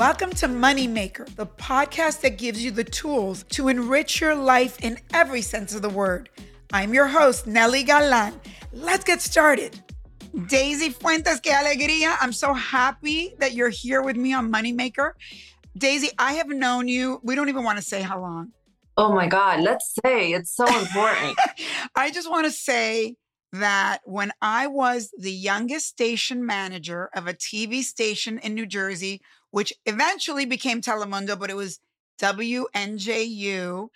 Welcome to Moneymaker, the podcast that gives you the tools to enrich your life in every sense of the word. I'm your host, Nely Galán. Let's get started. Daisy Fuentes, que alegría. I'm so happy that you're here with me on Moneymaker. Daisy, I have known you, we don't even want to say how long. Oh my God, let's say it's so important. I just want to say that when I was the youngest station manager of a TV station in New Jersey, which eventually became Telemundo, but it was WNJU.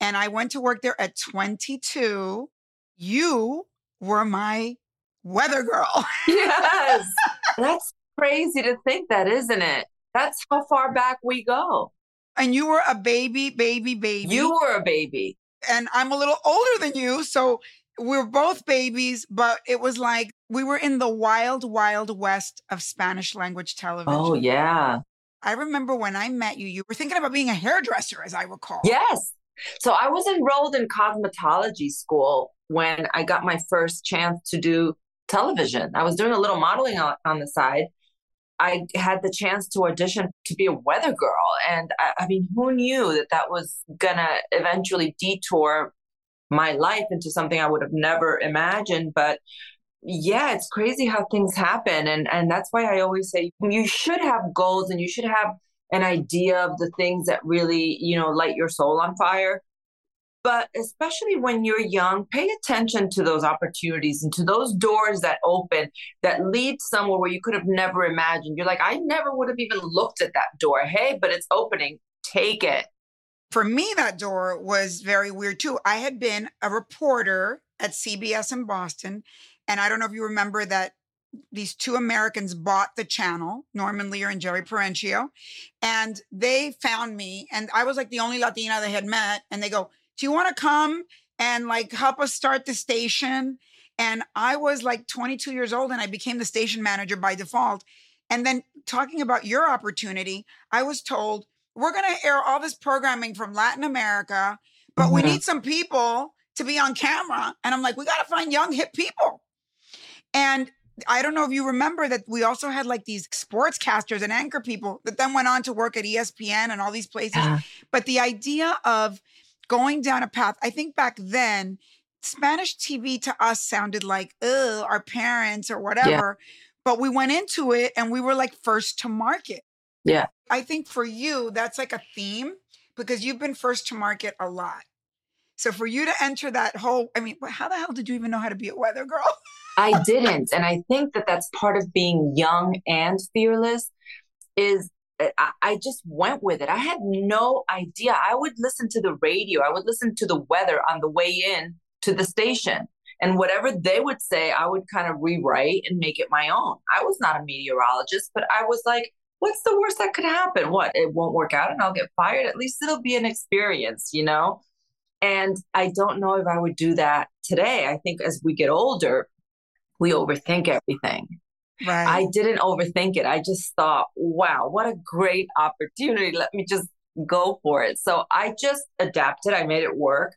And I went to work there at 22. You were my weather girl. yes. That's crazy to think that, isn't it? That's how far back we go. And you were a baby, baby, baby. You were a baby. And I'm a little older than you. So we were both babies, but it was like we were in the wild, wild west of Spanish language oh, television. Oh, yeah. I remember when I met you, you were thinking about being a hairdresser, as I recall. Yes. So I was enrolled in cosmetology school when I got my first chance to do television. I was doing a little modeling on, on the side. I had the chance to audition to be a weather girl. And I, I mean, who knew that that was going to eventually detour my life into something I would have never imagined. But yeah, it's crazy how things happen. And, and that's why I always say you should have goals and you should have an idea of the things that really, you know, light your soul on fire. But especially when you're young, pay attention to those opportunities and to those doors that open that lead somewhere where you could have never imagined. You're like, I never would have even looked at that door. Hey, but it's opening. Take it. For me, that door was very weird too. I had been a reporter at CBS in Boston. And I don't know if you remember that these two Americans bought the channel, Norman Lear and Jerry Perenchio, and they found me. And I was like the only Latina they had met. And they go, Do you want to come and like help us start the station? And I was like 22 years old and I became the station manager by default. And then talking about your opportunity, I was told, We're going to air all this programming from Latin America, but mm-hmm. we need some people to be on camera. And I'm like, We got to find young, hip people. And I don't know if you remember that we also had like these sportscasters and anchor people that then went on to work at ESPN and all these places. Yeah. But the idea of going down a path, I think back then, Spanish TV to us sounded like, oh, our parents or whatever. Yeah. But we went into it and we were like first to market. Yeah. I think for you, that's like a theme because you've been first to market a lot. So for you to enter that whole, I mean, how the hell did you even know how to be a weather girl? I didn't. And I think that that's part of being young and fearless is eh, I, I just went with it. I had no idea. I would listen to the radio. I would listen to the weather on the way in to the station. And whatever they would say, I would kind of rewrite and make it my own. I was not a meteorologist, but I was like, what's the worst that could happen? What? It won't work out and I'll get fired. At least it'll be an experience, you know? And I don't know if I would do that today. I think as we get older, we overthink everything. Right. I didn't overthink it. I just thought, wow, what a great opportunity. Let me just go for it. So I just adapted, I made it work.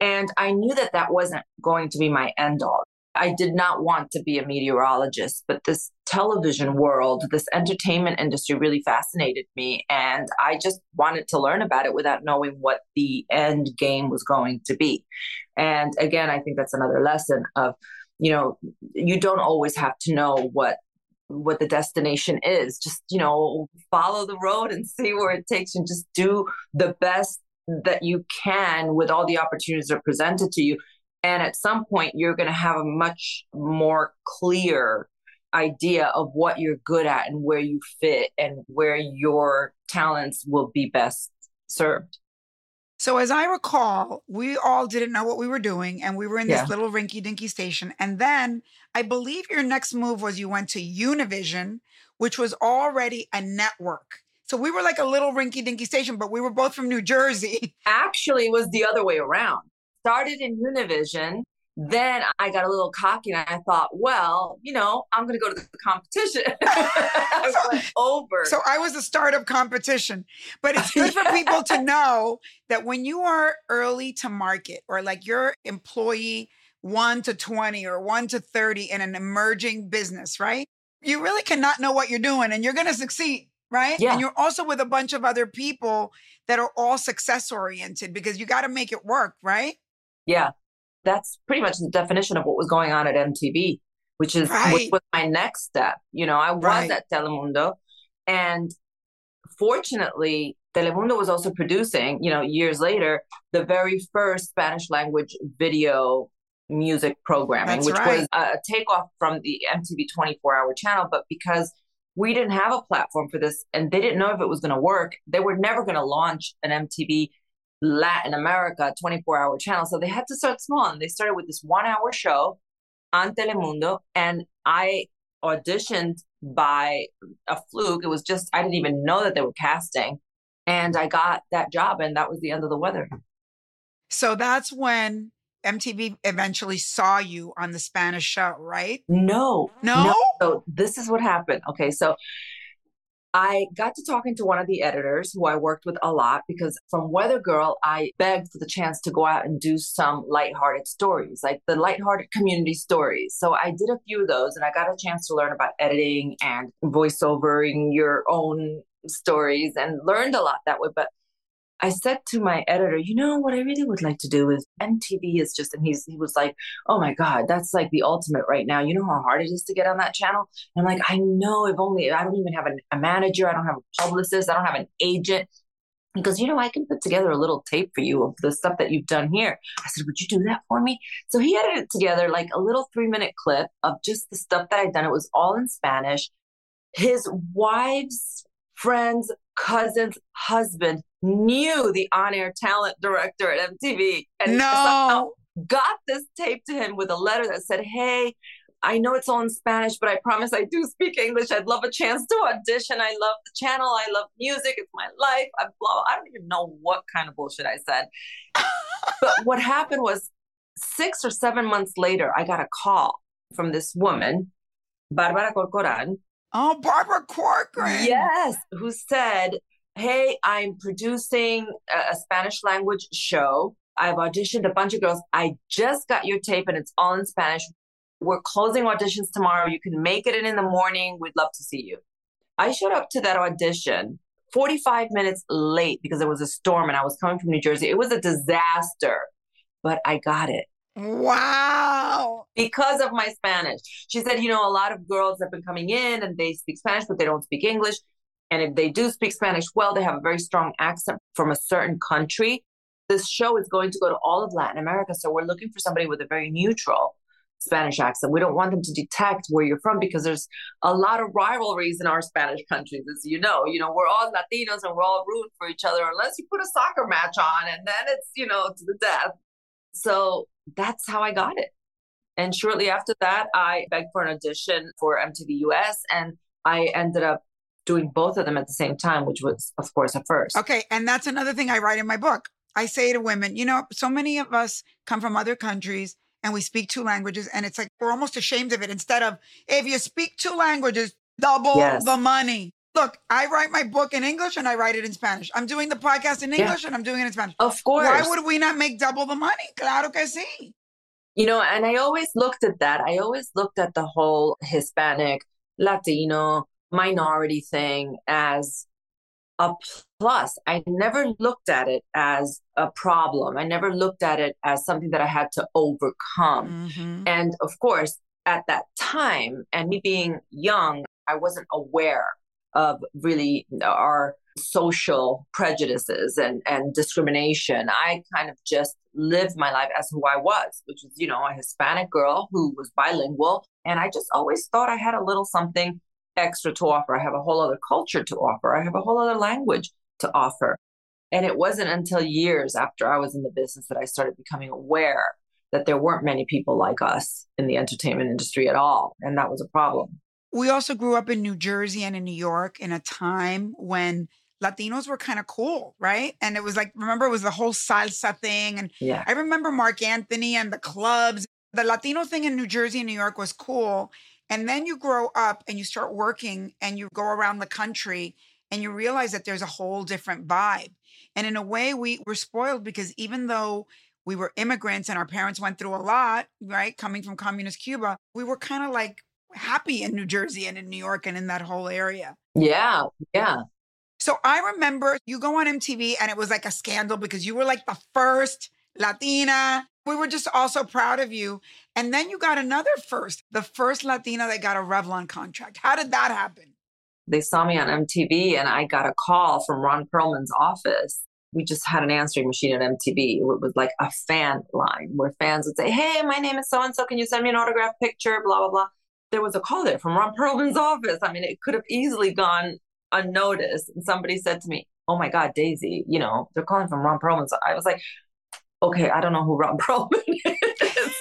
And I knew that that wasn't going to be my end all. I did not want to be a meteorologist, but this television world, this entertainment industry really fascinated me. And I just wanted to learn about it without knowing what the end game was going to be. And again, I think that's another lesson of you know you don't always have to know what what the destination is just you know follow the road and see where it takes you just do the best that you can with all the opportunities that are presented to you and at some point you're going to have a much more clear idea of what you're good at and where you fit and where your talents will be best served So as I recall, we all didn't know what we were doing and we were in this Yeah. little rinky dinky station. And then I believe your next move was you went to Univision, which was already a network. So we were like a little rinky dinky station, but we were both from New Jersey. Actually, it was the other way around. Started in Univision. Then I got a little cocky and I thought, well, you know, I'm going to go to the competition. Went over. So I was a startup competition. But it's good for people to know that when you are early to market or like you're employee 1 to 20 or 1 to 30 in an emerging business, right? You really cannot know what you're doing and you're going to succeed, right? Yeah. And you're also with a bunch of other people that are all success oriented because you got to make it work, right? Yeah, that's pretty much the definition of what was going on at MTV, which is which was my next step. You know, I was Right. at Telemundo, and fortunately, Telemundo was also producing, you know, years later, the very first Spanish language video music programming, That's which right. was a takeoff from the MTV 24 hour channel. But because we didn't have a platform for this and they didn't know if it was going to work, they were never going to launch an MTV Latin America 24 hour channel. So they had to start small. And they started with this one hour show on Telemundo. And I auditioned by a fluke. It was just, I didn't even know that they were casting. And I got that job, and that was the end of the weather. So that's when MTV eventually saw you on the Spanish show, right? No, No? So this is what happened. Okay, so I got to talking to one of the editors who I worked with a lot because from Weather Girl, I begged for the chance to go out and do some lighthearted stories, like the lighthearted community stories. So I did a few of those and I got a chance to learn about editing and voiceovering your own stories and learned a lot that way. But I said to my editor, you know what I really would like to do is MTV is just, and he's he was like, oh my god, that's like the ultimate right now. You know how hard it is to get on that channel. And I'm like, I know. If only I don't even have a, a manager. I don't have a publicist. I don't have an agent. He goes, you know, I can put together a little tape for you of the stuff that you've done here. I said, would you do that for me? So he edited together like a little three minute clip of just the stuff that I'd done. It was all in Spanish. His wife's friends, cousins, husband knew the on air talent director at MTV. And somehow No. got this tape to him with a letter that said, Hey, I know it's all in Spanish, but I promise I do speak English. I'd love a chance to audition. I love the channel. I love music. It's my life. I blah. I don't even know what kind of bullshit I said. but what happened was six or seven months later, I got a call from this woman, Barbara Corcoran, Oh, Barbara Corcoran. Yes, who said, Hey, I'm producing a, a Spanish language show. I've auditioned a bunch of girls. I just got your tape and it's all in Spanish. We're closing auditions tomorrow. You can make it in in the morning. We'd love to see you. I showed up to that audition 45 minutes late because there was a storm and I was coming from New Jersey. It was a disaster, but I got it Wow. because of my Spanish. She said, you know, a lot of girls have been coming in and they speak Spanish, but they don't speak English. And if they do speak Spanish well, they have a very strong accent from a certain country. This show is going to go to all of Latin America. So we're looking for somebody with a very neutral Spanish accent. We don't want them to detect where you're from because there's a lot of rivalries in our Spanish countries, as you know. You know, we're all Latinos and we're all rooting for each other unless you put a soccer match on and then it's, you know, to the death. So that's how I got it. And shortly after that, I begged for an audition for MTV US and I ended up doing both of them at the same time, which was, of course, a first. Okay. And that's another thing I write in my book. I say to women, you know, so many of us come from other countries and we speak two languages, and it's like we're almost ashamed of it. Instead of if you speak two languages, double Yes. the money. Look, I write my book in English and I write it in Spanish. I'm doing the podcast in Yeah. English and I'm doing it in Spanish. Of course. Why would we not make double the money? Claro que sí. You know, and I always looked at that. I always looked at the whole Hispanic, Latino, minority thing as a plus. I never looked at it as a problem. I never looked at it as something that I had to overcome. Mhm. And of course, at that time, and me being young, I wasn't aware of really our social prejudices and, and discrimination. I kind of just lived my life as who I was, which was, you know, a Hispanic girl who was bilingual. And I just always thought I had a little something extra to offer. I have a whole other culture to offer. I have a whole other language to offer. And it wasn't until years after I was in the business that I started becoming aware that there weren't many people like us in the entertainment industry at all. And that was a problem. We also grew up in New Jersey and in New York in a time when Latinos were kind of cool, right? And it was like, remember, it was the whole salsa thing. And yeah. I remember Marc Anthony and the clubs. The Latino thing in New Jersey and New York was cool. And then you grow up and you start working and you go around the country and you realize that there's a whole different vibe. And in a way, we were spoiled because even though we were immigrants and our parents went through a lot, right? Coming from communist Cuba, we were kind of like happy in New Jersey and in New York and in that whole area. Yeah. Yeah. So I remember you go on MTV and it was like a scandal because you were like the first Latina. We were just also proud of you. And then you got another first, the first Latina that got a Revlon contract. How did that happen? They saw me on MTV and I got a call from Ron Perelman's office. We just had an answering machine at MTV. It was like a fan line where fans would say, Hey, my name is so and so. Can you send me an autograph picture? Blah, blah, blah. There was a call there from Ron Perelman's office. I mean, it could have easily gone unnoticed. And somebody said to me, Oh my God, Daisy, you know, they're calling from Ron Perelman. So I was like, Okay, I don't know who Ron Perelman is.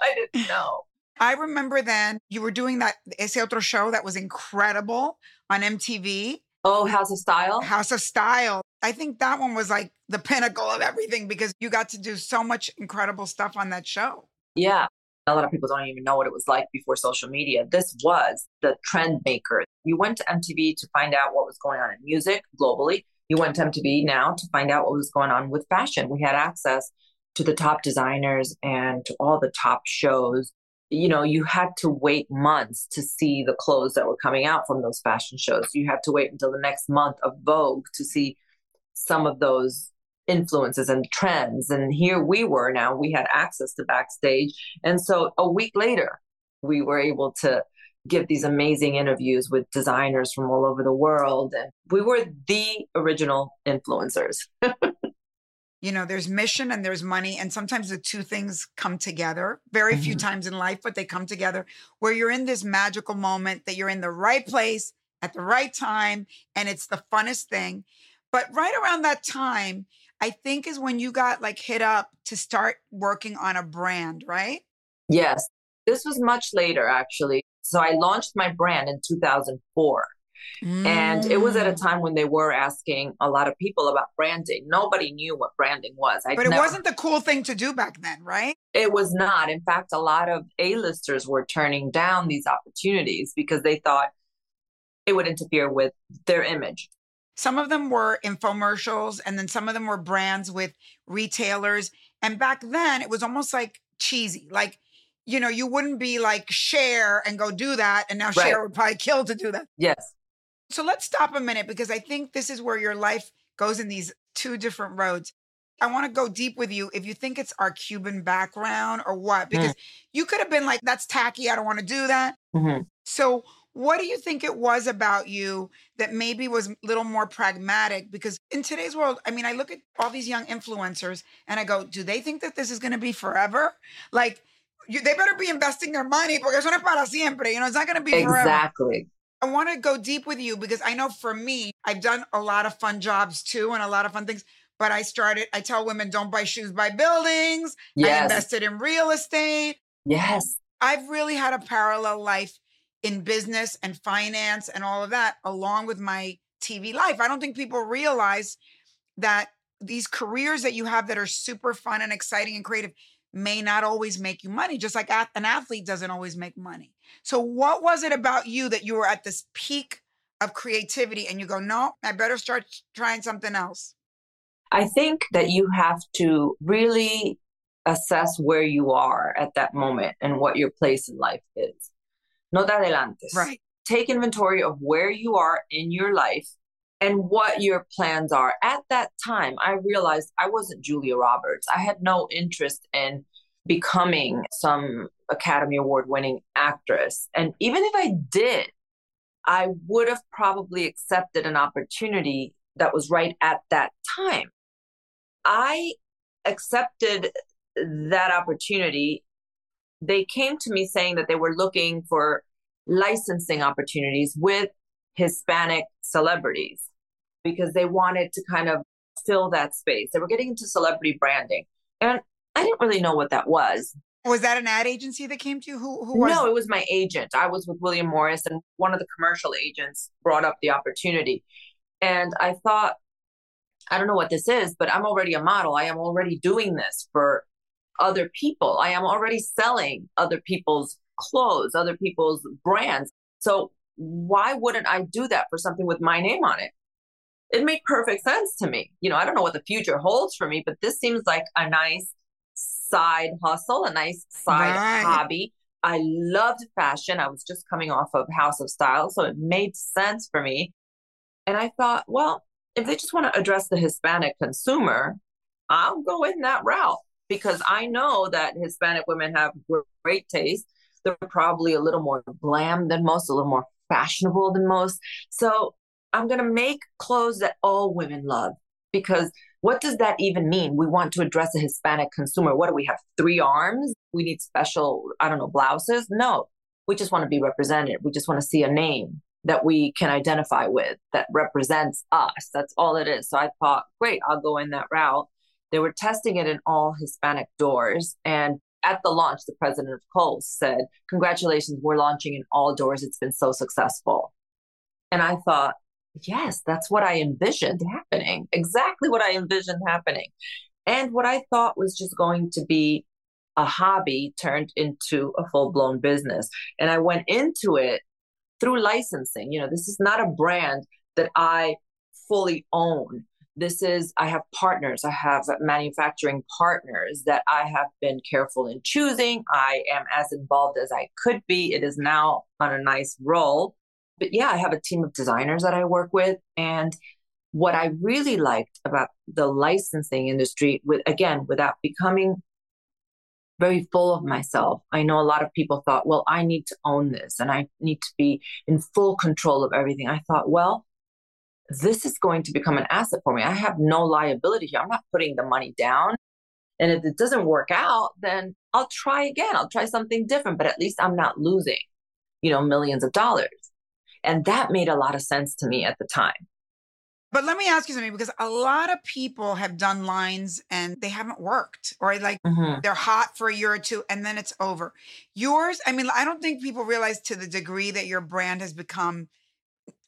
I didn't know. I remember then you were doing that Ese Otro show that was incredible on MTV. Oh, House of Style? House of Style. I think that one was like the pinnacle of everything because you got to do so much incredible stuff on that show. Yeah. A lot of people don't even know what it was like before social media. This was the trend maker. You went to MTV to find out what was going on in music globally. You went to MTV now to find out what was going on with fashion. We had access to the top designers and to all the top shows. You know, you had to wait months to see the clothes that were coming out from those fashion shows. You had to wait until the next month of Vogue to see some of those influences and trends. And here we were now, we had access to backstage. And so a week later, we were able to give these amazing interviews with designers from all over the world. And we were the original influencers. you know, there's mission and there's money. And sometimes the two things come together very mm-hmm. few times in life, but they come together where you're in this magical moment that you're in the right place at the right time. And it's the funnest thing. But right around that time, I think is when you got like hit up to start working on a brand, right? Yes. This was much later, actually. So I launched my brand in 2004. Mm. And it was at a mm. time when they were asking a lot of people about branding. Nobody knew what branding was. I'd but it never... wasn't the cool thing to do back then, right? It was not. In fact, a lot of A-listers were turning down these opportunities because they thought it would interfere with their image. Some of them were infomercials, and then some of them were brands with retailers. And back then, it was almost like cheesy. Like, you know, you wouldn't be like Cher and go do that. And now right. Cher would probably kill to do that. Yes. So let's stop a minute because I think this is where your life goes in these two different roads. I want to go deep with you if you think it's our Cuban background or what, because mm. you could have been like, that's tacky. I don't want to do that. Mm-hmm. So, what do you think it was about you that maybe was a little more pragmatic? Because in today's world, I mean, I look at all these young influencers and I go, do they think that this is going to be forever? Like, you, they better be investing their money porque eso no es para siempre. You know, it's not going to be forever. Exactly. I want to go deep with you because I know for me, I've done a lot of fun jobs too and a lot of fun things. But I started, I tell women, don't buy shoes, buy buildings. Yes. I invested in real estate. Yes. I've really had a parallel life in business and finance and all of that, along with my TV life. I don't think people realize that these careers that you have that are super fun and exciting and creative may not always make you money, just like an athlete doesn't always make money. So, what was it about you that you were at this peak of creativity and you go, no, I better start trying something else? I think that you have to really assess where you are at that moment and what your place in life is no te adelantes. Right. Take inventory of where you are in your life and what your plans are. At that time, I realized I wasn't Julia Roberts. I had no interest in becoming some Academy Award winning actress. And even if I did, I would have probably accepted an opportunity that was right at that time. I accepted that opportunity they came to me saying that they were looking for licensing opportunities with Hispanic celebrities because they wanted to kind of fill that space. They were getting into celebrity branding. And I didn't really know what that was. Was that an ad agency that came to you? Who, who was No, it was my agent. I was with William Morris, and one of the commercial agents brought up the opportunity. And I thought, I don't know what this is, but I'm already a model. I am already doing this for other people. I am already selling other people's clothes, other people's brands. So why wouldn't I do that for something with my name on it? It made perfect sense to me. You know, I don't know what the future holds for me, but this seems like a nice side hustle, a nice side right. hobby. I loved fashion. I was just coming off of House of Style, so it made sense for me. And I thought, well, if they just want to address the Hispanic consumer, I'll go in that route because I know that Hispanic women have great taste. They're probably a little more glam than most, a little more fashionable than most. So I'm going to make clothes that all women love because what does that even mean? We want to address a Hispanic consumer. What do we have? Three arms? We need special, I don't know, blouses? No, we just want to be represented. We just want to see a name that we can identify with that represents us. That's all it is. So I thought, great, I'll go in that route. They were testing it in all Hispanic doors. And at the launch, the president of Kohl's said, Congratulations, we're launching in all doors. It's been so successful. And I thought, yes, that's what I envisioned happening, exactly what I envisioned happening. And what I thought was just going to be a hobby turned into a full blown business. And I went into it through licensing. You know, this is not a brand that I fully own. This is, I have partners, I have manufacturing partners that I have been careful in choosing. I am as involved as I could be. It is now on a nice roll. But yeah, I have a team of designers that I work with. And what I really liked about the licensing industry, with again, without becoming very full of myself. I know a lot of people thought, well, I need to own this and I need to be in full control of everything. I thought, well, this is going to become an asset for me. I have no liability here. I'm not putting the money down. And if it doesn't work out, then I'll try again. I'll try something different, but at least I'm not losing, you know, millions of dollars. And that made a lot of sense to me at the time. But let me ask you something because a lot of people have done lines and they haven't worked or like mm-hmm. they're hot for a year or two and then it's over. Yours, I mean, I don't think people realize to the degree that your brand has become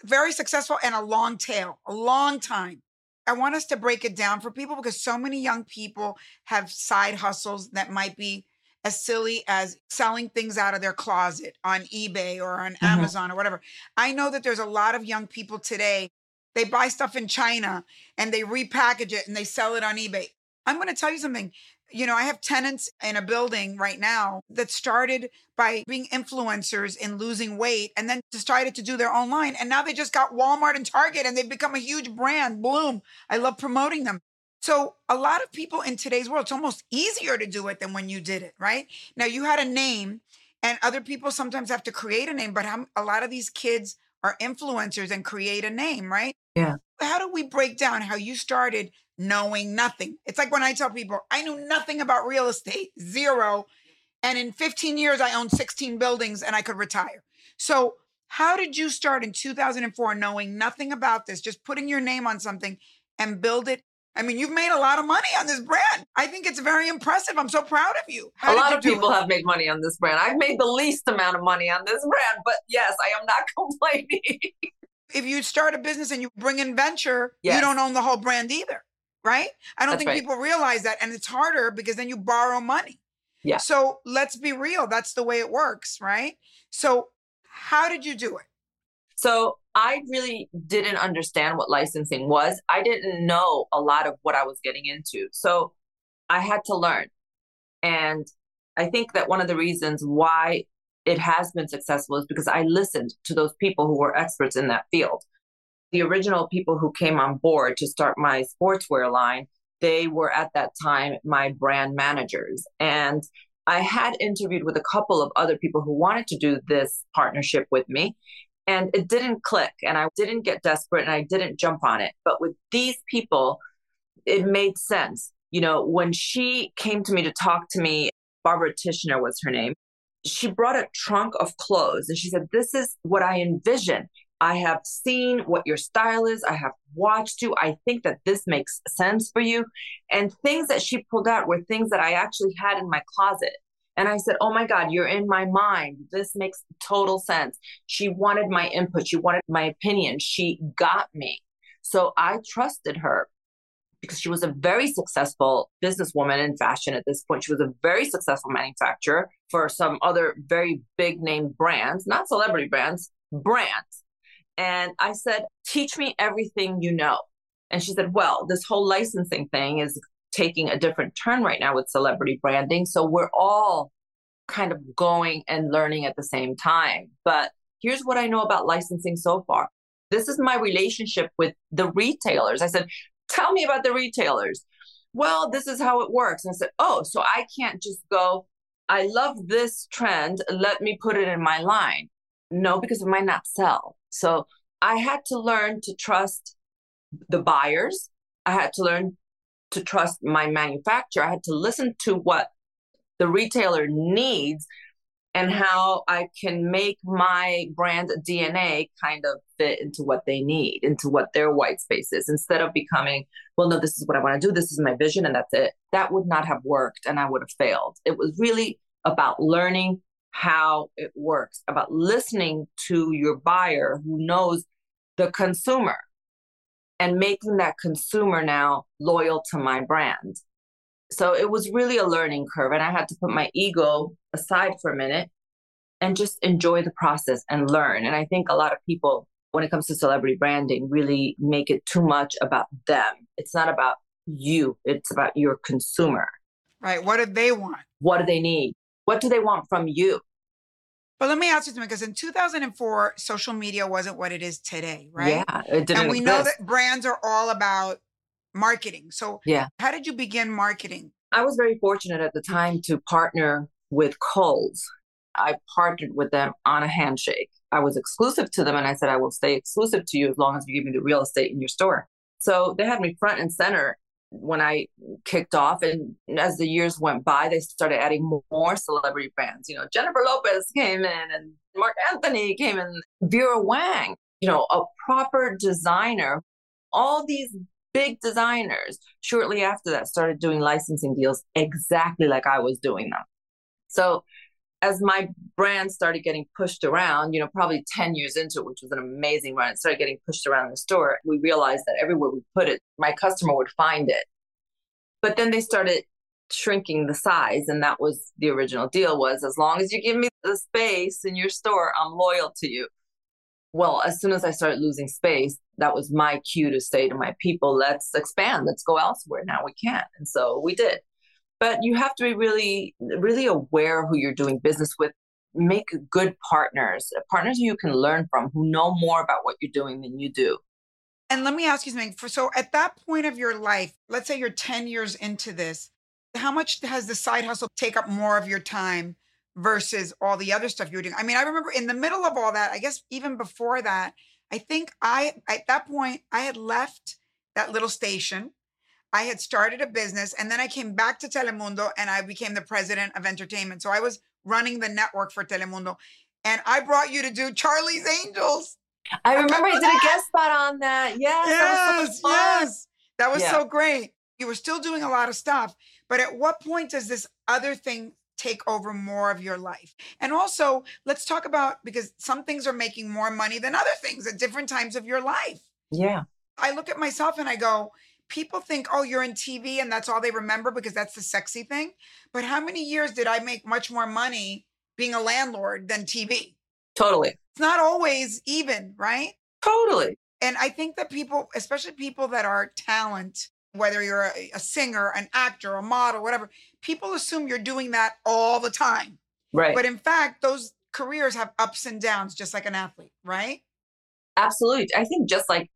very successful and a long tail, a long time. I want us to break it down for people because so many young people have side hustles that might be as silly as selling things out of their closet on eBay or on mm-hmm. Amazon or whatever. I know that there's a lot of young people today, they buy stuff in China and they repackage it and they sell it on eBay. I'm going to tell you something. You know, I have tenants in a building right now that started by being influencers in losing weight and then decided to do their own line. And now they just got Walmart and Target and they've become a huge brand. Bloom. I love promoting them. So a lot of people in today's world, it's almost easier to do it than when you did it, right? Now you had a name and other people sometimes have to create a name, but how, a lot of these kids are influencers and create a name, right? Yeah. How do we break down how you started knowing nothing? It's like when I tell people, I knew nothing about real estate, zero. And in 15 years, I owned 16 buildings and I could retire. So, how did you start in 2004 knowing nothing about this, just putting your name on something and build it I mean, you've made a lot of money on this brand. I think it's very impressive. I'm so proud of you. How a lot of people it? have made money on this brand. I've made the least amount of money on this brand, but yes, I am not complaining. if you start a business and you bring in venture, yes. you don't own the whole brand either, right? I don't That's think right. people realize that. And it's harder because then you borrow money. Yeah. So let's be real. That's the way it works, right? So, how did you do it? So I really didn't understand what licensing was. I didn't know a lot of what I was getting into. So I had to learn. And I think that one of the reasons why it has been successful is because I listened to those people who were experts in that field. The original people who came on board to start my sportswear line, they were at that time my brand managers. And I had interviewed with a couple of other people who wanted to do this partnership with me and it didn't click and I didn't get desperate and I didn't jump on it. But with these people, it made sense. You know, when she came to me to talk to me, Barbara Tishner was her name. She brought a trunk of clothes and she said, This is what I envision. I have seen what your style is. I have watched you. I think that this makes sense for you. And things that she pulled out were things that I actually had in my closet. And I said, Oh my God, you're in my mind. This makes total sense. She wanted my input. She wanted my opinion. She got me. So I trusted her because she was a very successful businesswoman in fashion at this point. She was a very successful manufacturer for some other very big name brands, not celebrity brands, brands. And I said, Teach me everything you know. And she said, Well, this whole licensing thing is taking a different turn right now with celebrity branding. So we're all kind of going and learning at the same time. But here's what I know about licensing so far. This is my relationship with the retailers. I said, Tell me about the retailers. Well, this is how it works. And I said, Oh, so I can't just go, I love this trend. Let me put it in my line. No, because it might not sell. So I had to learn to trust the buyers. I had to learn to trust my manufacturer. I had to listen to what the retailer needs and how I can make my brand DNA kind of fit into what they need, into what their white space is, instead of becoming, well, no, this is what I want to do. This is my vision, and that's it. That would not have worked, and I would have failed. It was really about learning how it works, about listening to your buyer who knows the consumer and making that consumer now loyal to my brand. So it was really a learning curve. And I had to put my ego aside for a minute and just enjoy the process and learn. And I think a lot of people, when it comes to celebrity branding, really make it too much about them. It's not about you, it's about your consumer. Right. What do they want? What do they need? What do they want from you? But let me ask you something because in 2004, social media wasn't what it is today, right? Yeah, it didn't and we exist. know that brands are all about marketing. So, yeah, how did you begin marketing? I was very fortunate at the time to partner with Kohl's. I partnered with them on a handshake. I was exclusive to them, and I said, I will stay exclusive to you as long as you give me the real estate in your store. So they had me front and center when I kicked off. And as the years went by, they started adding more celebrity brands. You know, Jennifer Lopez came in and Marc Anthony came in, Vera Wang, you know, a proper designer. All these big designers shortly after that started doing licensing deals exactly like I was doing them. So as my brand started getting pushed around, you know, probably 10 years into it, which was an amazing run, it started getting pushed around the store. We realized that everywhere we put it, my customer would find it. But then they started shrinking the size and that was the original deal was as long as you give me the space in your store i'm loyal to you well as soon as i started losing space that was my cue to say to my people let's expand let's go elsewhere now we can't. and so we did but you have to be really really aware who you're doing business with. Make good partners partners who you can learn from who know more about what you're doing than you do. And let me ask you something. For so at that point of your life let's say you're 10 years into this how much has the side hustle take up more of your time versus all the other stuff you were doing? I mean i remember in the middle of all that i guess even before that i think i at that point i had left that little station I had started a business and then I came back to Telemundo and I became the president of entertainment. So I was running the network for Telemundo. And I brought you to do Charlie's Angels. I remember I did a guest spot on that. Yes. Yes. That was so yes. That was Yeah. so great. You were still doing a lot of stuff. But at what point does this other thing take over more of your life? And also, let's talk about because some things are making more money than other things at different times of your life. Yeah. I look at myself and I go, people think, oh, you're in TV and that's all they remember because that's the sexy thing. But how many years did I make much more money being a landlord than TV? Totally. It's not always even, right? Totally. And I think that people, especially people that are talent, whether you're a, a singer, an actor, a model, whatever, people assume you're doing that all the time. Right. But in fact, those careers have ups and downs, just like an athlete, right? Absolutely. I think just like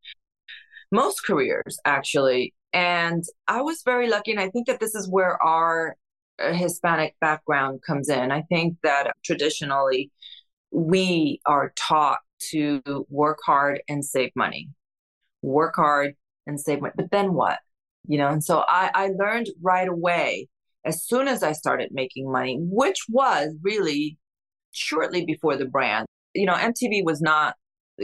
most careers, actually. And I was very lucky. And I think that this is where our uh, Hispanic background comes in. I think that traditionally we are taught to work hard and save money, work hard and save money. But then what? You know, and so I, I learned right away as soon as I started making money, which was really shortly before the brand. You know, MTV was not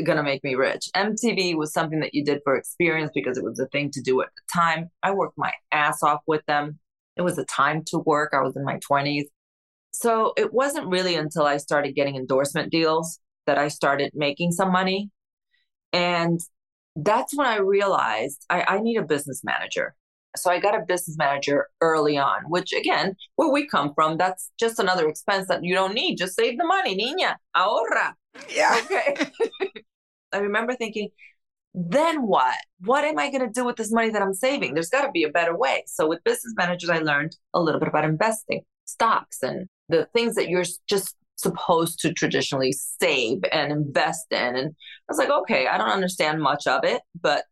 going to make me rich. MTV was something that you did for experience because it was a thing to do at the time. I worked my ass off with them. It was a time to work. I was in my 20s. So it wasn't really until I started getting endorsement deals that I started making some money. And that's when I realized I, I need a business manager. So I got a business manager early on, which again, where we come from, that's just another expense that you don't need. Just save the money, niña, ahorra. Yeah. Okay. I remember thinking, then what? What am I going to do with this money that I'm saving? There's got to be a better way. So with business managers, I learned a little bit about investing, stocks, and the things that you're just supposed to traditionally save and invest in. And I was like, okay, I don't understand much of it, but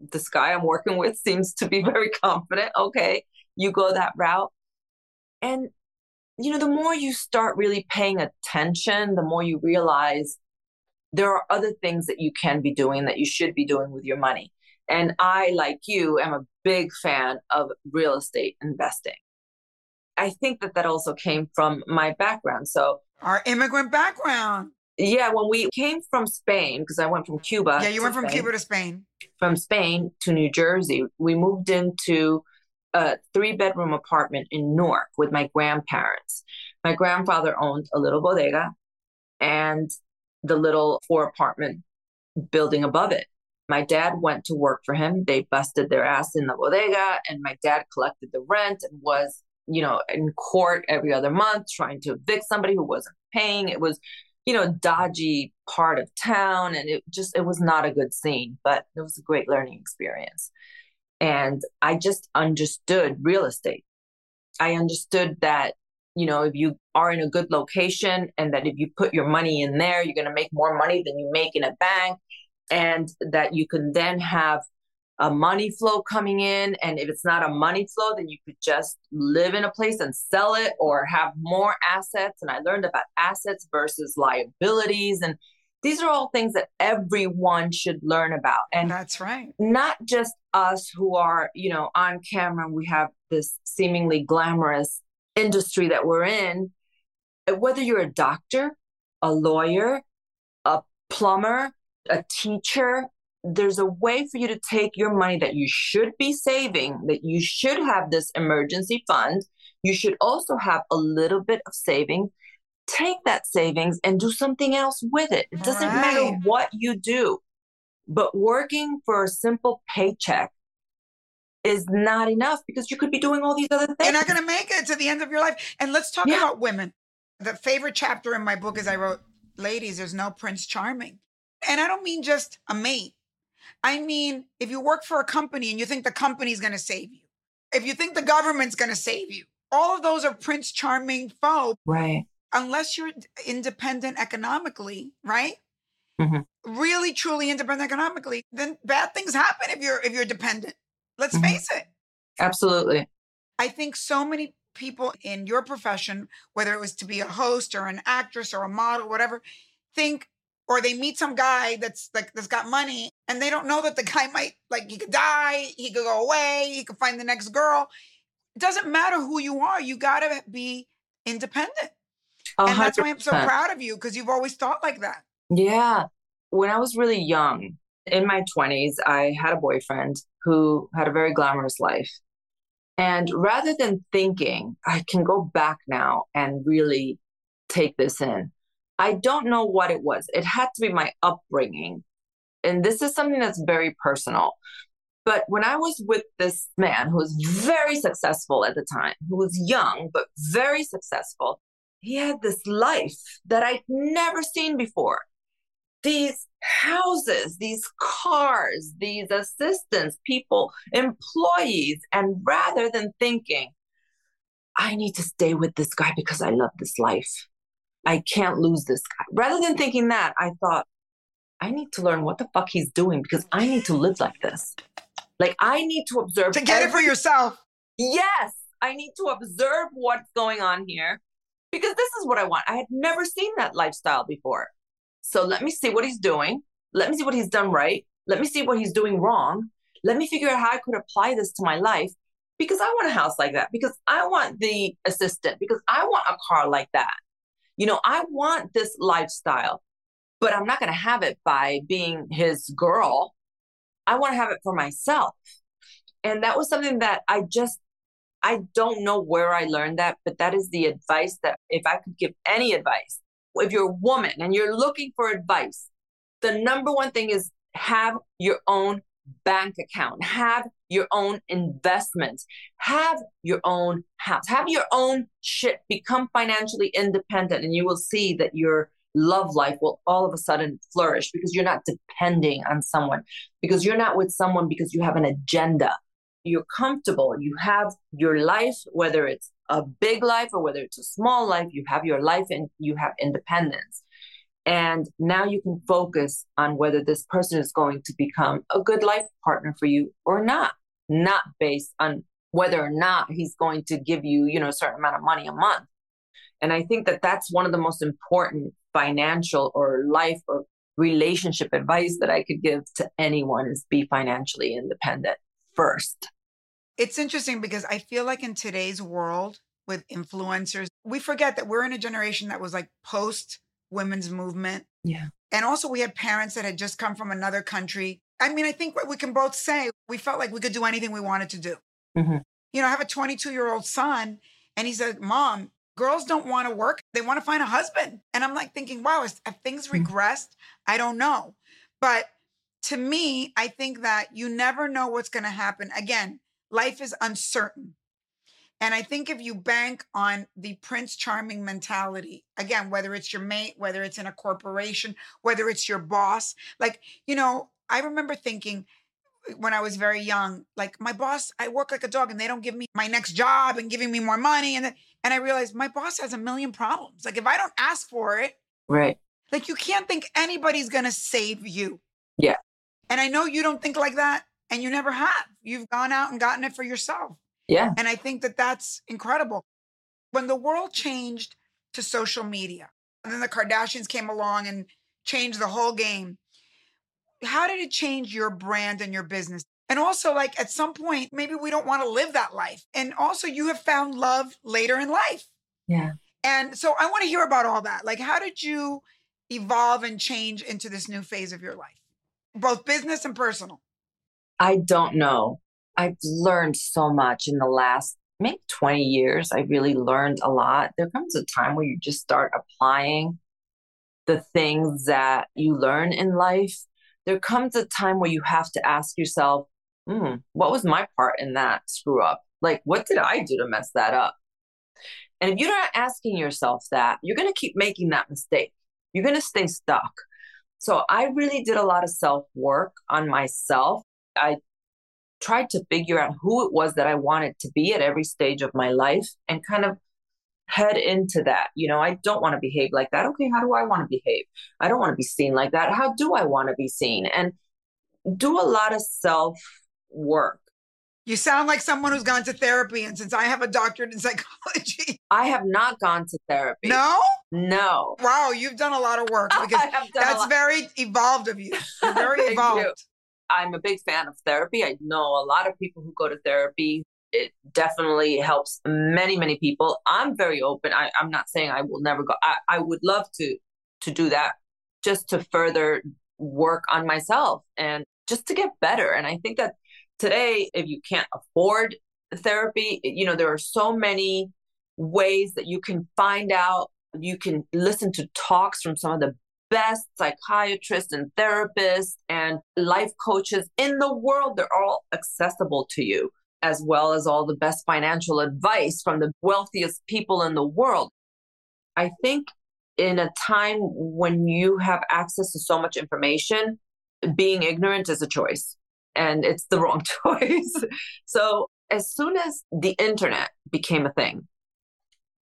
this guy I'm working with seems to be very confident. Okay, you go that route. And, you know, the more you start really paying attention, the more you realize there are other things that you can be doing that you should be doing with your money. And I, like you, am a big fan of real estate investing. I think that that also came from my background. So, our immigrant background. Yeah, when we came from Spain, because I went from Cuba. Yeah, you went from Spain, Cuba to Spain. From Spain to New Jersey, we moved into a three bedroom apartment in Newark with my grandparents. My grandfather owned a little bodega and the little four apartment building above it. My dad went to work for him. They busted their ass in the bodega, and my dad collected the rent and was, you know, in court every other month trying to evict somebody who wasn't paying. It was you know, dodgy part of town. And it just, it was not a good scene, but it was a great learning experience. And I just understood real estate. I understood that, you know, if you are in a good location and that if you put your money in there, you're going to make more money than you make in a bank. And that you can then have a money flow coming in. And if it's not a money flow, then you could just live in a place and sell it or have more assets. And I learned about assets versus liabilities. And these are all things that everyone should learn about. And that's right. Not just us who are, you know, on camera, and we have this seemingly glamorous industry that we're in. Whether you're a doctor, a lawyer, a plumber, a teacher, there's a way for you to take your money that you should be saving, that you should have this emergency fund. You should also have a little bit of saving. Take that savings and do something else with it. It doesn't right. matter what you do, but working for a simple paycheck is not enough because you could be doing all these other things. You're not going to make it to the end of your life. And let's talk yeah. about women. The favorite chapter in my book is I wrote, Ladies, there's no Prince Charming. And I don't mean just a mate. I mean, if you work for a company and you think the company's going to save you, if you think the government's going to save you, all of those are Prince Charming foe. Right. Unless you're independent economically, right? Mm-hmm. Really, truly independent economically, then bad things happen if you're if you're dependent. Let's mm-hmm. face it. Absolutely. I think so many people in your profession, whether it was to be a host or an actress or a model, whatever, think or they meet some guy that's like that's got money and they don't know that the guy might like he could die he could go away he could find the next girl it doesn't matter who you are you gotta be independent 100%. and that's why i'm so proud of you because you've always thought like that yeah when i was really young in my 20s i had a boyfriend who had a very glamorous life and rather than thinking i can go back now and really take this in I don't know what it was. It had to be my upbringing. And this is something that's very personal. But when I was with this man who was very successful at the time, who was young, but very successful, he had this life that I'd never seen before. These houses, these cars, these assistants, people, employees. And rather than thinking, I need to stay with this guy because I love this life, I can't lose this guy. Rather than thinking that, I thought, I need to learn what the fuck he's doing because I need to live like this. Like I need to observe to get every- it for yourself. Yes, I need to observe what's going on here because this is what I want. I had never seen that lifestyle before. So let me see what he's doing. Let me see what he's done right. Let me see what he's doing wrong. Let me figure out how I could apply this to my life because I want a house like that, because I want the assistant, because I want a car like that. You know, I want this lifestyle. but I'm not going to have it by being his girl. I want to have it for myself. And that was something that I just, I don't know where I learned that, but that is the advice that if I could give any advice, if you're a woman and you're looking for advice, the number one thing is have your own bank account, have your own investments, have your own house, have your own shit, become financially independent, and you will see that your love life will all of a sudden flourish because you're not depending on someone, because you're not with someone because you have an agenda. You're comfortable, you have your life, whether it's a big life or whether it's a small life, you have your life and you have independence. And now you can focus on whether this person is going to become a good life partner for you or not, not based on whether or not he's going to give you, you know, a certain amount of money a month. And I think that that's one of the most important financial or life or relationship advice that I could give to anyone is be financially independent first. It's interesting because I feel like in today's world with influencers, we forget that we're in a generation that was like post women's movement. Yeah. And also, we had parents that had just come from another country. I mean, I think what we can both say, we felt like we could do anything we wanted to do. Mm-hmm. You know, I have a 22 year old son, and he said, Mom, girls don't want to work. They want to find a husband. And I'm like thinking, wow, have things mm-hmm. regressed? I don't know. But to me, I think that you never know what's going to happen. Again, life is uncertain. And I think if you bank on the Prince Charming mentality, again, whether it's your mate, whether it's in a corporation, whether it's your boss, like, you know, I remember thinking eh, when I was very young, like my boss, I work like a dog and they don't give me my next job and giving me more money. And, and I realized my boss has a million problems. Like if I don't ask for it, right. Like you can't think anybody's going to save you. Yeah. And I know you don't think like that and you never have. You've gone out and gotten it for yourself. Yeah. And I think that that's incredible. When the world changed to social media, and then the Kardashians came along and changed the whole game, how did it change your brand and your business? And also, like at some point, maybe we don't want to live that life. And also, you have found love later in life. Yeah. And so I want to hear about all that. Like, how did you evolve and change into this new phase of your life, both business and personal? I don't know. I've learned so much in the last maybe 20 years. I really learned a lot. There comes a time where you just start applying the things that you learn in life. There comes a time where you have to ask yourself, hmm, what was my part in that screw up? Like, what did I do to mess that up? And if you're not asking yourself that, you're going to keep making that mistake. You're going to stay stuck. So I really did a lot of self work on myself. I tried to figure out who it was that I wanted to be at every stage of my life and kind of head into that. You know, I don't want to behave like that. Okay, how do I want to behave? I don't want to be seen like that. How do I want to be seen? And do a lot of self work. You sound like someone who's gone to therapy. And since I have a doctorate in psychology, I have not gone to therapy. No? No. Wow, you've done a lot of work because that's very evolved of you. You're very evolved. You. I'm a big fan of therapy. I know a lot of people who go to therapy. It definitely helps many, many people. I'm very open. I, am not saying I will never go. I, I would love to to do that just to further work on myself and just to get better. And I think that today, if you can't afford therapy, you know, there are so many ways that you can find out. You can listen to talks from some of the best psychiatrists and therapists and life coaches in the world. They're all accessible to you, as well as all the best financial advice from the wealthiest people in the world. I think in a time when you have access to so much information, being ignorant is a choice and it's the wrong choice. so, as soon as the internet became a thing,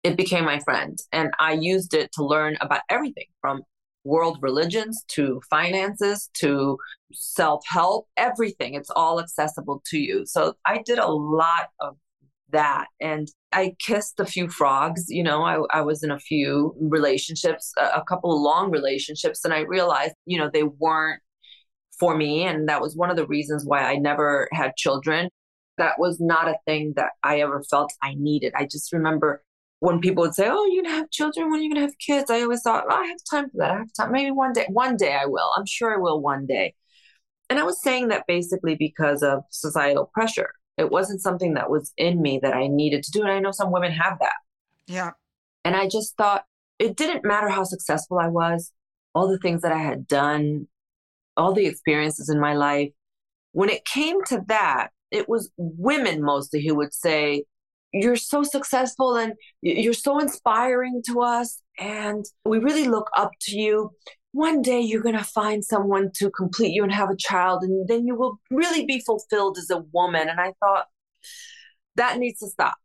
it became my friend. And I used it to learn about everything from world religions to finances to self help, everything. It's all accessible to you. So I did a lot of that. And I kissed a few frogs. You know, I, I was in a few relationships, a, a couple of long relationships, and I realized, you know, they weren't for me. And that was one of the reasons why I never had children. That was not a thing that I ever felt I needed. I just remember when people would say, Oh, you're going to have children, when are you going to have kids? I always thought, oh, I have time for that. I have time. Maybe one day, one day I will. I'm sure I will one day. And I was saying that basically because of societal pressure. It wasn't something that was in me that I needed to do. And I know some women have that. Yeah. And I just thought it didn't matter how successful I was, all the things that I had done, all the experiences in my life. When it came to that, it was women mostly who would say, You're so successful and you're so inspiring to us. And we really look up to you. One day you're going to find someone to complete you and have a child, and then you will really be fulfilled as a woman. And I thought, that needs to stop.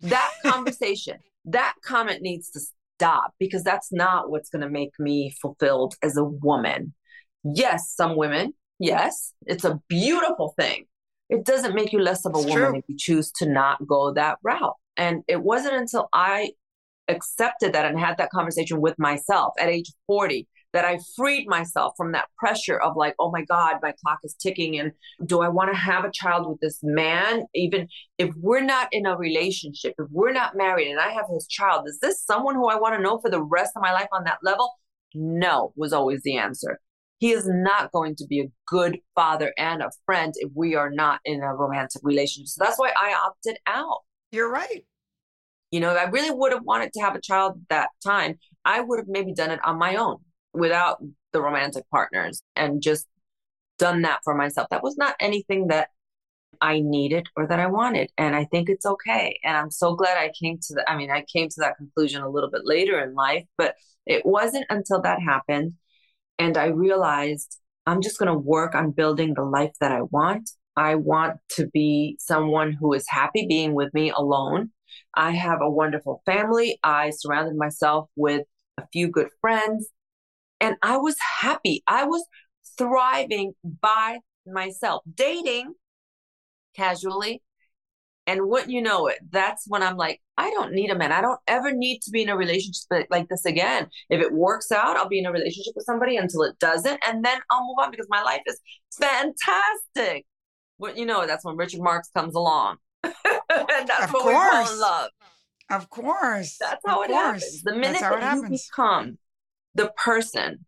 That conversation, that comment needs to stop because that's not what's going to make me fulfilled as a woman. Yes, some women, yes, it's a beautiful thing. It doesn't make you less of a it's woman true. if you choose to not go that route. And it wasn't until I accepted that and had that conversation with myself at age 40 that I freed myself from that pressure of like, oh my God, my clock is ticking. And do I want to have a child with this man? Even if we're not in a relationship, if we're not married and I have his child, is this someone who I want to know for the rest of my life on that level? No, was always the answer. He is not going to be a good father and a friend if we are not in a romantic relationship. So that's why I opted out. You're right. You know, I really would have wanted to have a child at that time. I would have maybe done it on my own without the romantic partners and just done that for myself. That was not anything that I needed or that I wanted. And I think it's okay. And I'm so glad I came to the, I mean, I came to that conclusion a little bit later in life, but it wasn't until that happened. And I realized I'm just going to work on building the life that I want. I want to be someone who is happy being with me alone. I have a wonderful family. I surrounded myself with a few good friends and I was happy. I was thriving by myself, dating casually. And wouldn't you know it, that's when I'm like, I don't need a man. I don't ever need to be in a relationship like this again. If it works out, I'll be in a relationship with somebody until it doesn't. And then I'll move on because my life is fantastic. Wouldn't you know it, that's when Richard Marx comes along. and that's of when course. we fall in love. Of course. That's how of it course. happens. The minute that you happens. become the person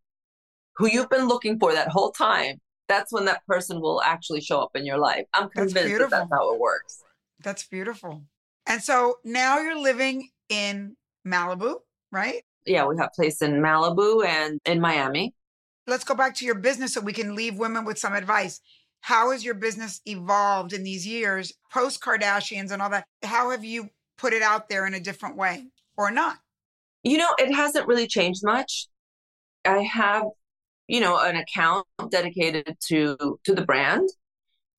who you've been looking for that whole time, that's when that person will actually show up in your life. I'm convinced that's that that's how it works. That's beautiful. And so now you're living in Malibu, right? Yeah, we have a place in Malibu and in Miami. Let's go back to your business so we can leave women with some advice. How has your business evolved in these years, post Kardashians and all that? How have you put it out there in a different way or not? You know, it hasn't really changed much. I have, you know, an account dedicated to to the brand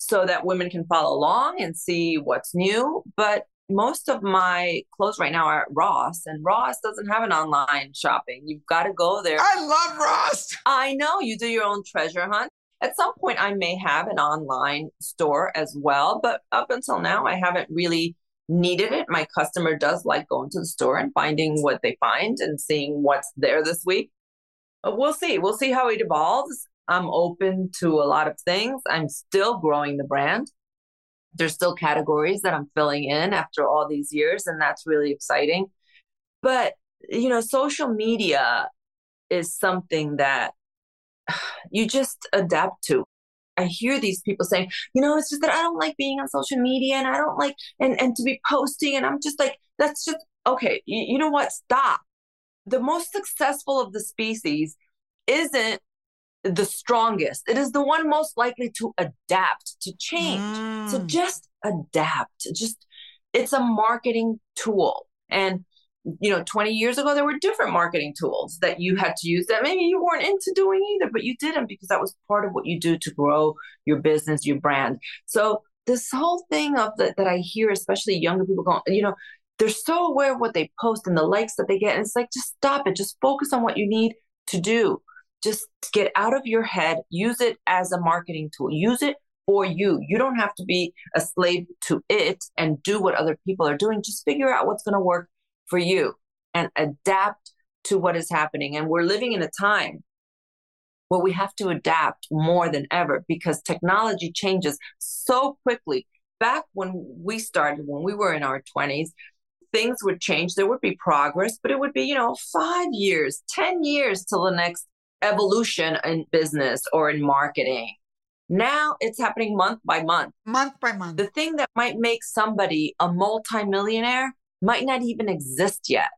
so that women can follow along and see what's new. But most of my clothes right now are at Ross, and Ross doesn't have an online shopping. You've got to go there. I love Ross. I know you do your own treasure hunt. At some point, I may have an online store as well, but up until now, I haven't really needed it. My customer does like going to the store and finding what they find and seeing what's there this week we'll see. We'll see how it evolves. I'm open to a lot of things. I'm still growing the brand. There's still categories that I'm filling in after all these years, and that's really exciting. But, you know, social media is something that you just adapt to. I hear these people saying, you know, it's just that I don't like being on social media and I don't like and and to be posting and I'm just like that's just okay, you, you know what? Stop the most successful of the species isn't the strongest. It is the one most likely to adapt, to change. Mm. So just adapt. Just it's a marketing tool. And you know, 20 years ago there were different marketing tools that you had to use that maybe you weren't into doing either, but you didn't because that was part of what you do to grow your business, your brand. So this whole thing of the, that I hear, especially younger people going, you know, they're so aware of what they post and the likes that they get. And it's like, just stop it. Just focus on what you need to do. Just get out of your head. Use it as a marketing tool. Use it for you. You don't have to be a slave to it and do what other people are doing. Just figure out what's going to work for you and adapt to what is happening. And we're living in a time where we have to adapt more than ever because technology changes so quickly. Back when we started, when we were in our 20s, things would change. There would be progress, but it would be, you know, five years, 10 years till the next evolution in business or in marketing. Now it's happening month by month. Month by month. The thing that might make somebody a multimillionaire might not even exist yet.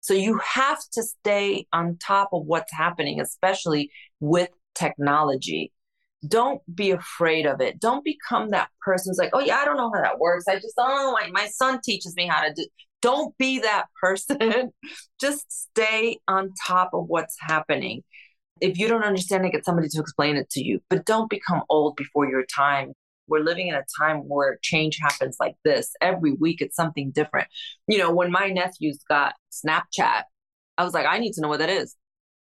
So you have to stay on top of what's happening, especially with technology. Don't be afraid of it. Don't become that person who's like, oh, yeah, I don't know how that works. I just, oh, my, my son teaches me how to do. Don't be that person. just stay on top of what's happening. If you don't understand it, get somebody to explain it to you. But don't become old before your time. We're living in a time where change happens like this. Every week it's something different. You know, when my nephews got Snapchat, I was like, I need to know what that is.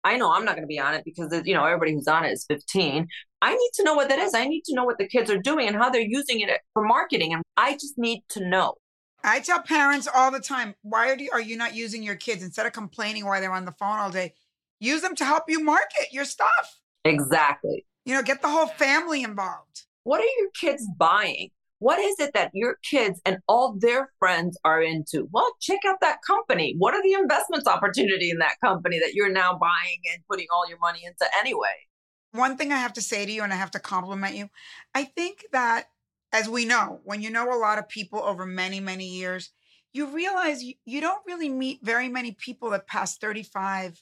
I know I'm not going to be on it because you know everybody who's on it is 15. I need to know what that is. I need to know what the kids are doing and how they're using it for marketing, and I just need to know. I tell parents all the time, why are you, are you not using your kids instead of complaining why they're on the phone all day? Use them to help you market your stuff. Exactly. You know, get the whole family involved. What are your kids buying? What is it that your kids and all their friends are into? Well, check out that company. What are the investments opportunity in that company that you're now buying and putting all your money into anyway? One thing I have to say to you, and I have to compliment you, I think that as we know, when you know a lot of people over many, many years, you realize you, you don't really meet very many people that past 35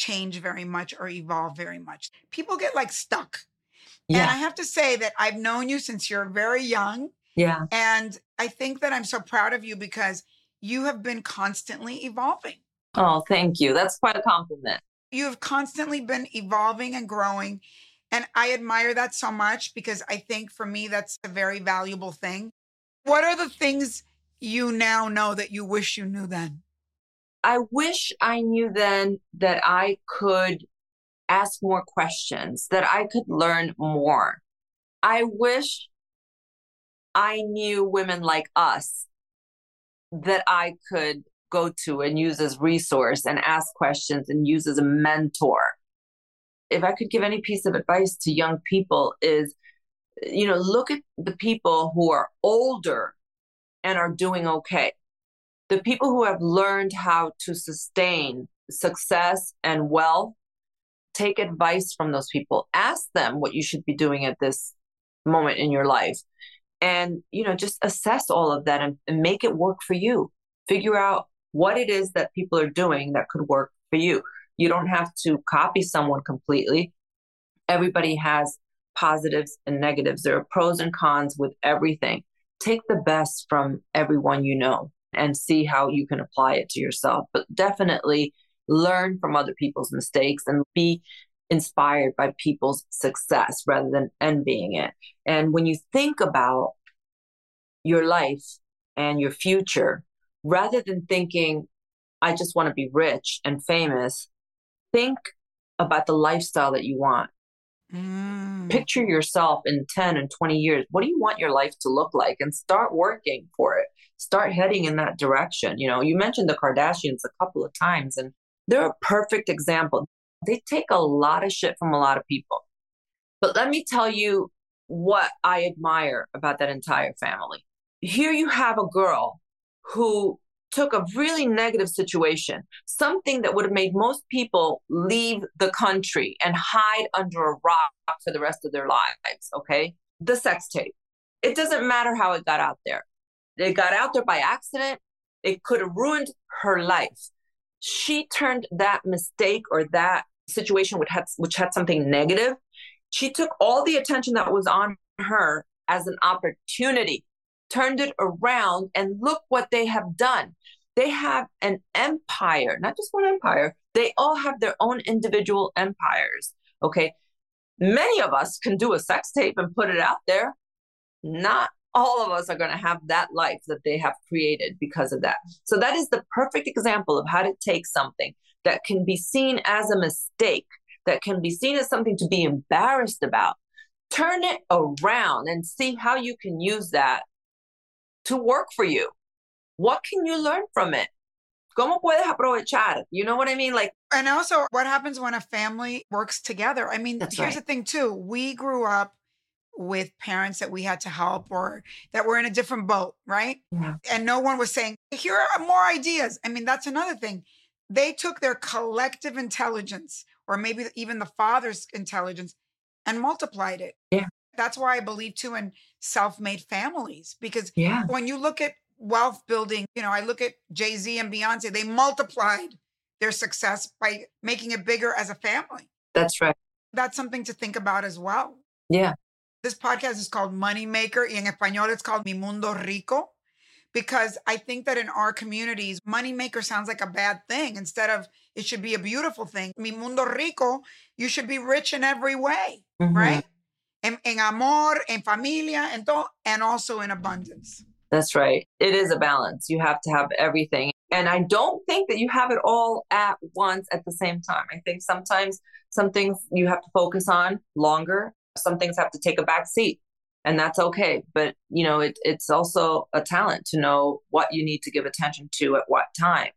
change very much or evolve very much. People get like stuck. Yeah. And I have to say that I've known you since you're very young. Yeah. And I think that I'm so proud of you because you have been constantly evolving. Oh, thank you. That's quite a compliment. You have constantly been evolving and growing. And I admire that so much because I think for me, that's a very valuable thing. What are the things you now know that you wish you knew then? I wish I knew then that I could ask more questions, that I could learn more. I wish I knew women like us that I could go to and use as resource and ask questions and use as a mentor. If I could give any piece of advice to young people is you know look at the people who are older and are doing okay. The people who have learned how to sustain success and wealth take advice from those people. Ask them what you should be doing at this moment in your life. And you know just assess all of that and, and, make it work for you. Figure out what it is that people are doing that could work for you. You don't have to copy someone completely. Everybody has positives and negatives. There are pros and cons with everything. Take the best from everyone you know and see how you can apply it to yourself but definitely learn from other people's mistakes and be inspired by people's success rather than envying it. And when you think about your life and your future, rather than thinking, I just want to be rich and famous, think about the lifestyle that you want. Mm. Picture yourself in 10 and 20 years. What do you want your life to look like? And start working for it. Start heading in that direction. You know, you mentioned the Kardashians a couple of times, and they're a perfect example. They take a lot of shit from a lot of people. But let me tell you what I admire about that entire family. Here you have a girl who took a really negative situation, something that would have made most people leave the country and hide under a rock for the rest of their lives. Okay. The sex tape. It doesn't matter how it got out there. It got out there by accident. It could have ruined her life. She turned that mistake or that situation which had which had something negative. She took all the attention that was on her as an opportunity turned it around and look what they have done. They have an empire not just one empire. They all have their own individual empires okay? Many of us can do a sex tape and put it out there. Not all of us are going to have that life that they have created because of that. So that is the perfect example of how to take something that can be seen as a mistake, that can be seen as something to be embarrassed about, turn it around and see how you can use that to work for you. What can you learn from it? ¿Cómo puedes aprovechar? You know what I mean? Like, and also what happens when a family works together? I mean, here's right. the thing too. We grew up with parents that we had to help or that were in a different boat, right? Yeah. And no one was saying, here are more ideas. I mean, that's another thing. They took their collective intelligence, or maybe even the father's intelligence, and multiplied it. Yeah. That's why I believe too in self made families because Yeah. when you look at wealth building, you know, I look at Jay Z and Beyonce, they multiplied their success by making it bigger as a family. That's right. That's something to think about as well. Yeah. This podcast is called Money Maker. y En español, it's called Mi Mundo Rico because I think that in our communities, money maker sounds like a bad thing instead of it should be a beautiful thing. Mi Mundo Rico, you should be rich in every way, Mhm. right? En, en amor, en familia, en todo, and also in abundance. That's right. It is a balance. You have to have everything. And I don't think that you have it all at once at the same time. I think sometimes some things you have to focus on longer, some things have to take a back seat. And that's okay. But you know, it, it's also a talent to know what you need to give attention to at what time.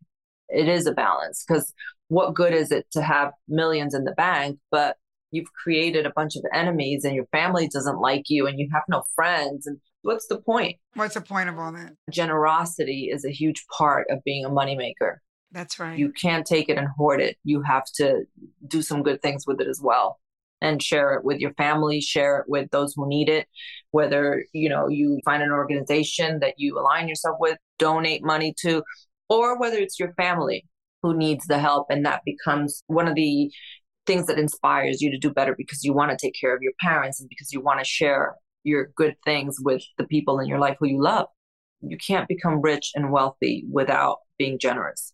It is a balance because what good is it to have millions in the bank, but you've created a bunch of enemies and your family doesn't like you and you have no friends and what's the point? What's the point of all that? generosity is a huge part of being a moneymaker. That's right. You can't take it and hoard it. You have to do some good things with it as well and share it with your family, share it with those who need it. Whether, you know, you find an organization that you align yourself with, donate money to, or whether it's your family who needs the help and that becomes one of the things that inspires you to do better because you want to take care of your parents and because you want to share your good things with the people in your life who you love. You can't become rich and wealthy without being generous.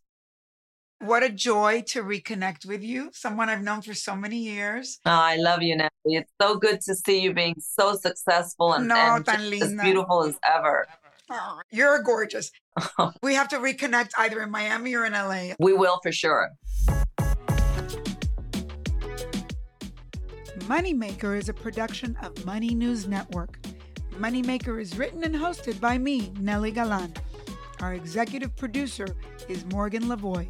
What a joy to reconnect with you, someone I've known for so many years. Oh, I love you, Natalie. It's so good to see you being so successful and, No, and as beautiful as ever. Oh, you're gorgeous. we have to reconnect either in Miami or in LA. We will for sure. Moneymaker is a production of Money News Network. Moneymaker is written and hosted by me, Nely Galán. Our executive producer is Morgan Lavoie.